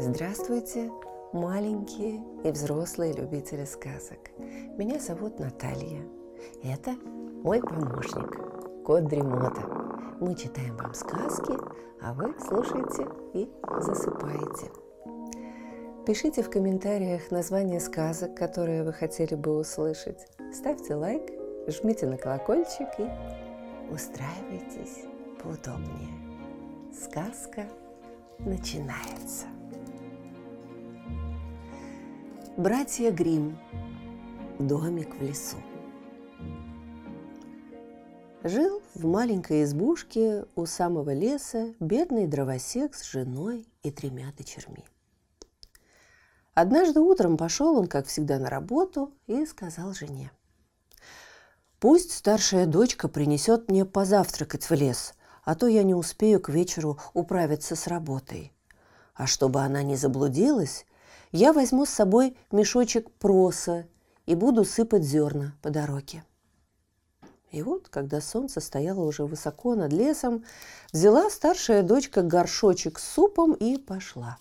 Здравствуйте, маленькие и взрослые любители сказок. Меня зовут Наталья. Это мой помощник, кот Дремота. Мы читаем вам сказки, а вы слушаете и засыпаете. Пишите в комментариях название сказок, которые вы хотели бы услышать. Ставьте лайк, жмите на колокольчик и устраивайтесь поудобнее. Сказка начинается. Братья Грим. Домик в лесу. Жил в маленькой избушке у самого леса бедный дровосек с женой и тремя дочерьми. Однажды утром пошел он, как всегда, на работу и сказал жене. «Пусть старшая дочка принесет мне позавтракать в лес, а то я не успею к вечеру управиться с работой. А чтобы она не заблудилась, я возьму с собой мешочек проса и буду сыпать зерна по дороге. И вот, когда солнце стояло уже высоко над лесом, взяла старшая дочка горшочек с супом и пошла.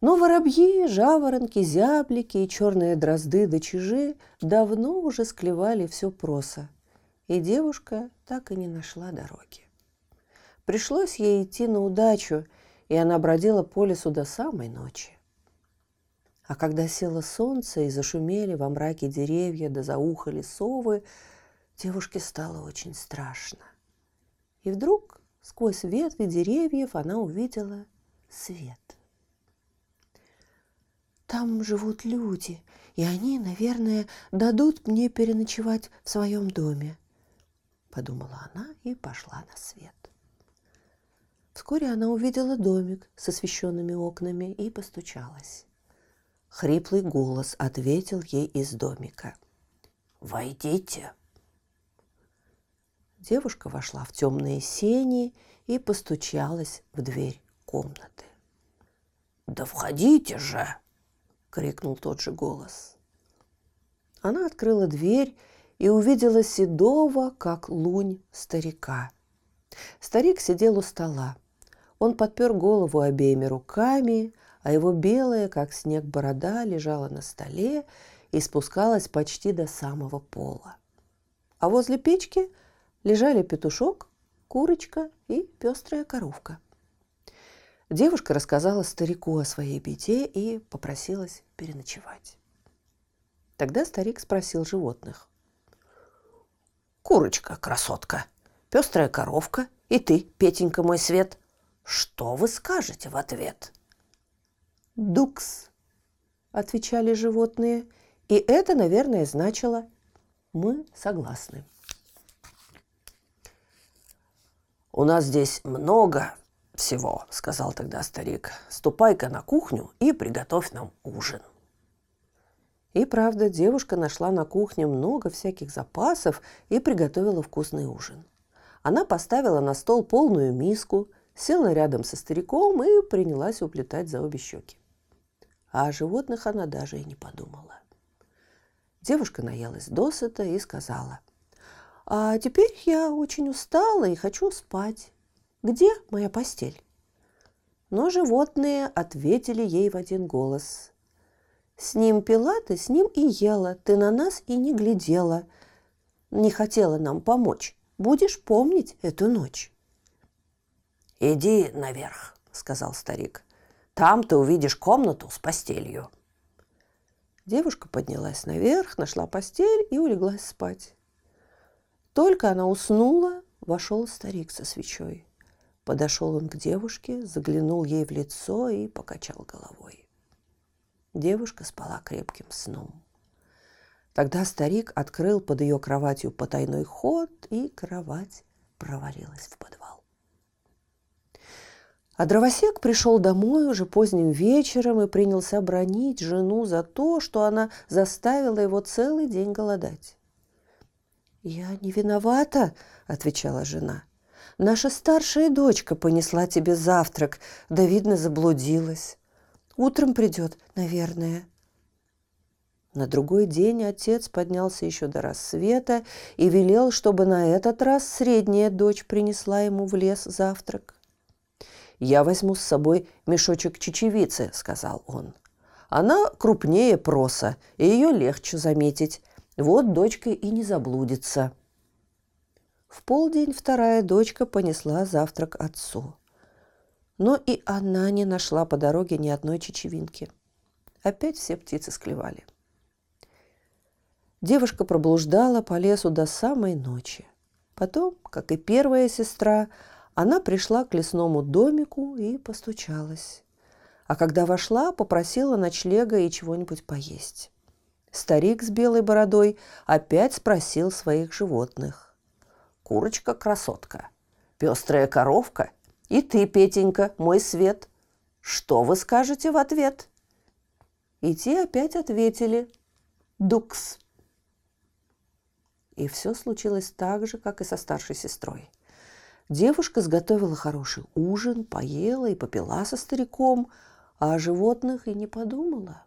Но воробьи, жаворонки, зяблики и черные дрозды да чижи давно уже склевали все проса, и девушка так и не нашла дороги. Пришлось ей идти на удачу, и она бродила по лесу до самой ночи. А когда село солнце и зашумели во мраке деревья да заухали совы, девушке стало очень страшно. И вдруг сквозь ветви деревьев она увидела свет. Там живут люди, и они, наверное, дадут мне переночевать в своем доме, подумала она и пошла на свет. Вскоре она увидела домик с освещенными окнами и постучалась. Хриплый голос ответил ей из домика. «Войдите!» Девушка вошла в темные сени и постучалась в дверь комнаты. «Да входите же!» — крикнул тот же голос. Она открыла дверь и увидела седого, как лунь, старика. Старик сидел у стола. Он подпер голову обеими руками, а его белая, как снег, борода лежала на столе и спускалась почти до самого пола. А возле печки лежали петушок, курочка и пестрая коровка. Девушка рассказала старику о своей беде и попросилась переночевать. Тогда старик спросил животных. «Курочка, красотка, пестрая коровка и ты, Петенька мой свет, что вы скажете в ответ?» «Дукс», – отвечали животные, и это, наверное, значило «мы согласны». «У нас здесь много всего», – сказал тогда старик. «Ступай-ка на кухню и приготовь нам ужин». И правда, девушка нашла на кухне много всяких запасов и приготовила вкусный ужин. Она поставила на стол полную миску, села рядом со стариком и принялась уплетать за обе щеки. А о животных она даже и не подумала. Девушка наелась досыта и сказала, «А теперь я очень устала и хочу спать. Где моя постель?» Но животные ответили ей в один голос. «С ним пила ты, с ним и ела, ты на нас и не глядела. Не хотела нам помочь. Будешь помнить эту ночь». «Иди наверх», — сказал старик. Там ты увидишь комнату с постелью. Девушка поднялась наверх, нашла постель и улеглась спать. Только она уснула, вошел старик со свечой. Подошел он к девушке, заглянул ей в лицо и покачал головой. Девушка спала крепким сном. Тогда старик открыл под ее кроватью потайной ход, и кровать провалилась в подвал. А дровосек пришел домой уже поздним вечером и принялся бронить жену за то, что она заставила его целый день голодать. «Я не виновата», — отвечала жена. «Наша старшая дочка понесла тебе завтрак, да, видно, заблудилась. Утром придет, наверное». На другой день отец поднялся еще до рассвета и велел, чтобы на этот раз средняя дочь принесла ему в лес завтрак. «Я возьму с собой мешочек чечевицы», — сказал он. «Она крупнее проса, и ее легче заметить. Вот дочка и не заблудится». В полдень вторая дочка понесла завтрак отцу. Но и она не нашла по дороге ни одной чечевинки. Опять все птицы склевали. Девушка проблуждала по лесу до самой ночи. Потом, как и первая сестра, она пришла к лесному домику и постучалась. А когда вошла, попросила ночлега и чего-нибудь поесть. Старик с белой бородой опять спросил своих животных. «Курочка-красотка, пестрая коровка и ты, Петенька, мой свет. Что вы скажете в ответ?» И те опять ответили «Дукс». И все случилось так же, как и со старшей сестрой. Девушка сготовила хороший ужин, поела и попила со стариком, а о животных и не подумала.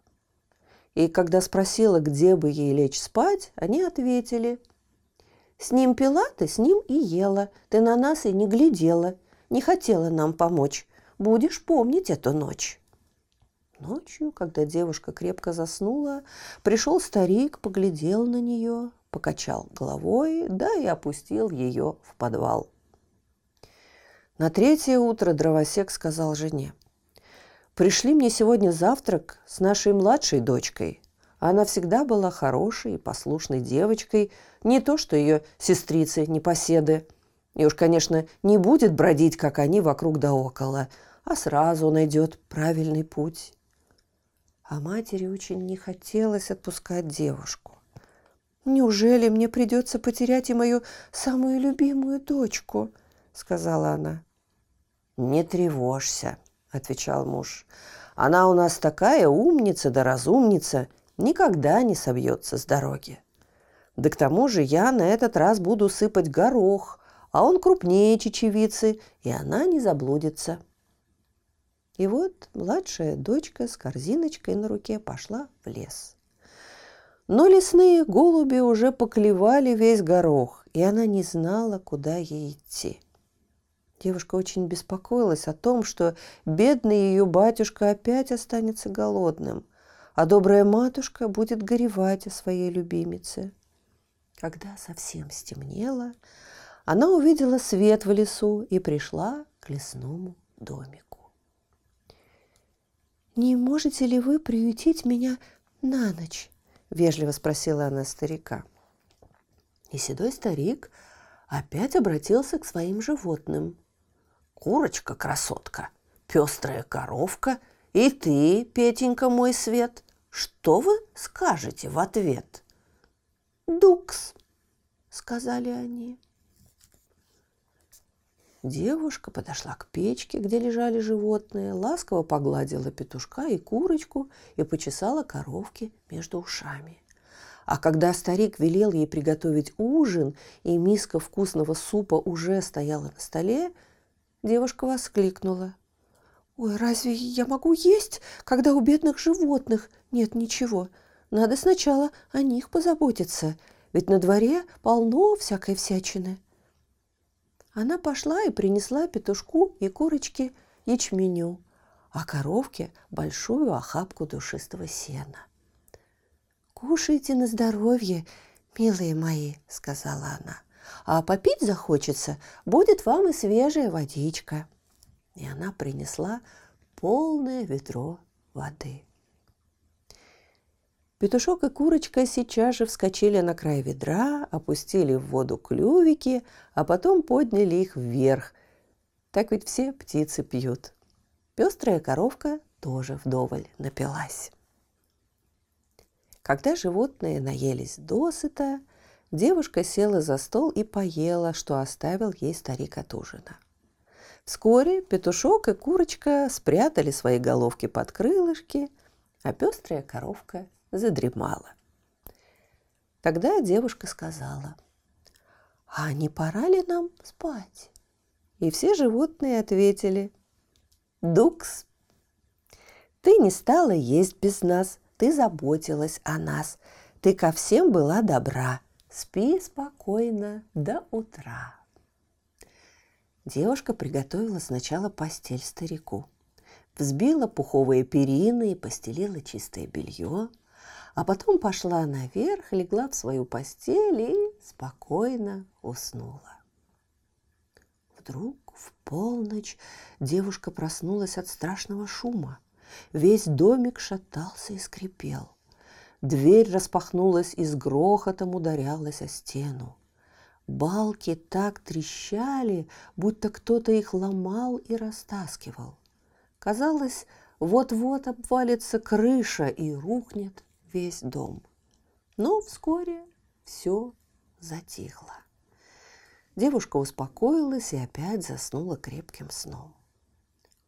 И когда спросила, где бы ей лечь спать, они ответили – с ним пила ты, с ним и ела. Ты на нас и не глядела. Не хотела нам помочь. Будешь помнить эту ночь. Ночью, когда девушка крепко заснула, пришел старик, поглядел на нее, покачал головой, да и опустил ее в подвал. На третье утро дровосек сказал жене, «Пришли мне сегодня завтрак с нашей младшей дочкой. Она всегда была хорошей и послушной девочкой, не то что ее сестрицы, непоседы. И уж, конечно, не будет бродить, как они, вокруг да около, а сразу найдет правильный путь. А матери очень не хотелось отпускать девушку. «Неужели мне придется потерять и мою самую любимую дочку?» – сказала она. «Не тревожься», – отвечал муж. «Она у нас такая умница да разумница – никогда не собьется с дороги. Да к тому же я на этот раз буду сыпать горох, а он крупнее чечевицы, и она не заблудится. И вот младшая дочка с корзиночкой на руке пошла в лес. Но лесные голуби уже поклевали весь горох, и она не знала, куда ей идти. Девушка очень беспокоилась о том, что бедный ее батюшка опять останется голодным а добрая матушка будет горевать о своей любимице. Когда совсем стемнело, она увидела свет в лесу и пришла к лесному домику. «Не можете ли вы приютить меня на ночь?» – вежливо спросила она старика. И седой старик опять обратился к своим животным. «Курочка-красотка, пестрая коровка – и ты, Петенька, мой свет, что вы скажете в ответ? Дукс, сказали они. Девушка подошла к печке, где лежали животные, ласково погладила петушка и курочку и почесала коровки между ушами. А когда старик велел ей приготовить ужин, и миска вкусного супа уже стояла на столе, девушка воскликнула. «Ой, разве я могу есть, когда у бедных животных нет ничего? Надо сначала о них позаботиться, ведь на дворе полно всякой всячины». Она пошла и принесла петушку и курочке ячменю, а коровке большую охапку душистого сена. «Кушайте на здоровье, милые мои», — сказала она. «А попить захочется, будет вам и свежая водичка» и она принесла полное ведро воды. Петушок и курочка сейчас же вскочили на край ведра, опустили в воду клювики, а потом подняли их вверх. Так ведь все птицы пьют. Пестрая коровка тоже вдоволь напилась. Когда животные наелись досыта, девушка села за стол и поела, что оставил ей старик от ужина. Вскоре петушок и курочка спрятали свои головки под крылышки, а пестрая коровка задремала. Тогда девушка сказала, «А не пора ли нам спать?» И все животные ответили, «Дукс, ты не стала есть без нас, Ты заботилась о нас. Ты ко всем была добра. Спи спокойно до утра. Девушка приготовила сначала постель старику. Взбила пуховые перины и постелила чистое белье, а потом пошла наверх, легла в свою постель и спокойно уснула. Вдруг в полночь девушка проснулась от страшного шума. Весь домик шатался и скрипел. Дверь распахнулась и с грохотом ударялась о стену. Балки так трещали, будто кто-то их ломал и растаскивал. Казалось, вот-вот обвалится крыша и рухнет весь дом. Но вскоре все затихло. Девушка успокоилась и опять заснула крепким сном.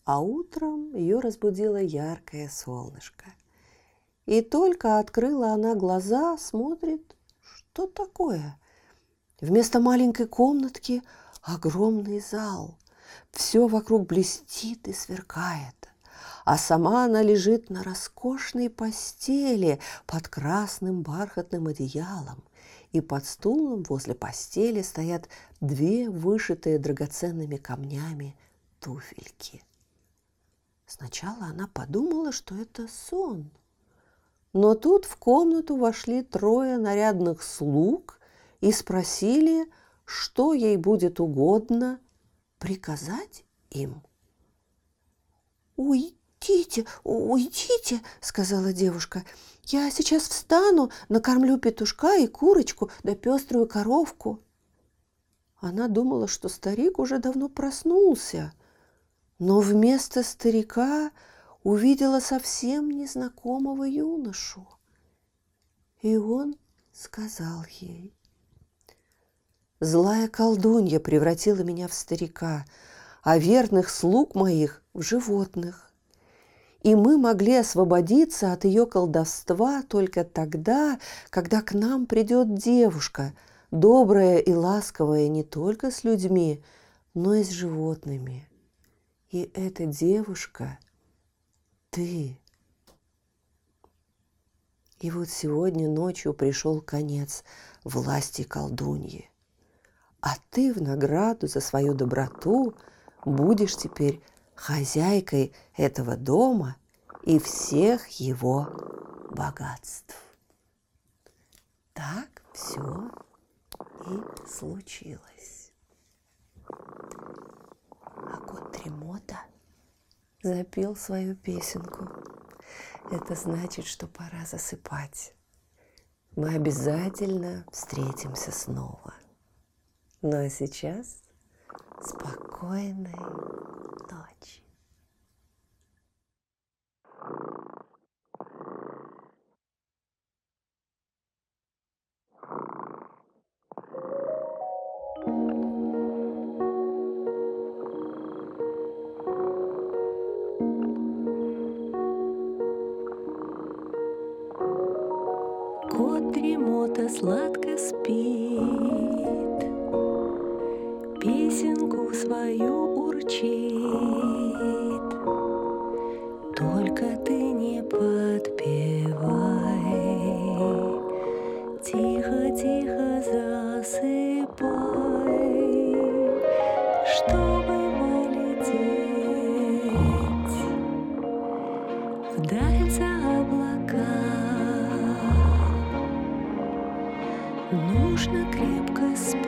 А утром ее разбудило яркое солнышко. И только открыла она глаза, смотрит, что такое. Вместо маленькой комнатки огромный зал. Все вокруг блестит и сверкает. А сама она лежит на роскошной постели под красным бархатным одеялом. И под стулом возле постели стоят две вышитые драгоценными камнями туфельки. Сначала она подумала, что это сон. Но тут в комнату вошли трое нарядных слуг и спросили, что ей будет угодно приказать им. «Уйдите, уйдите!» – сказала девушка. «Я сейчас встану, накормлю петушка и курочку, да пеструю коровку». Она думала, что старик уже давно проснулся – но вместо старика увидела совсем незнакомого юношу. И он сказал ей, «Злая колдунья превратила меня в старика, а верных слуг моих в животных. И мы могли освободиться от ее колдовства только тогда, когда к нам придет девушка, добрая и ласковая не только с людьми, но и с животными. И эта девушка – ты. И вот сегодня ночью пришел конец власти колдуньи. А ты в награду за свою доброту будешь теперь хозяйкой этого дома и всех его богатств. Так все и случилось. А кот Тремота запел свою песенку. Это значит, что пора засыпать. Мы обязательно встретимся снова. Ну а сейчас спокойной ночи. дремота сладко спит, нужно крепко спать.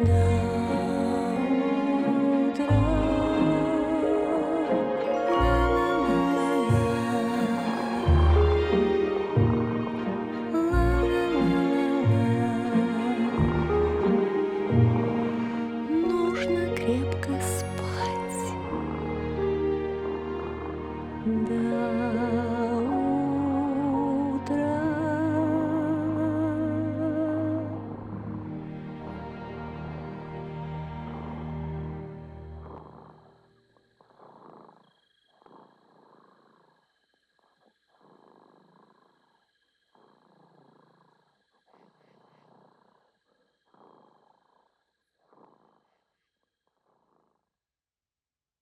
Да. Нужно крепко спать. Да.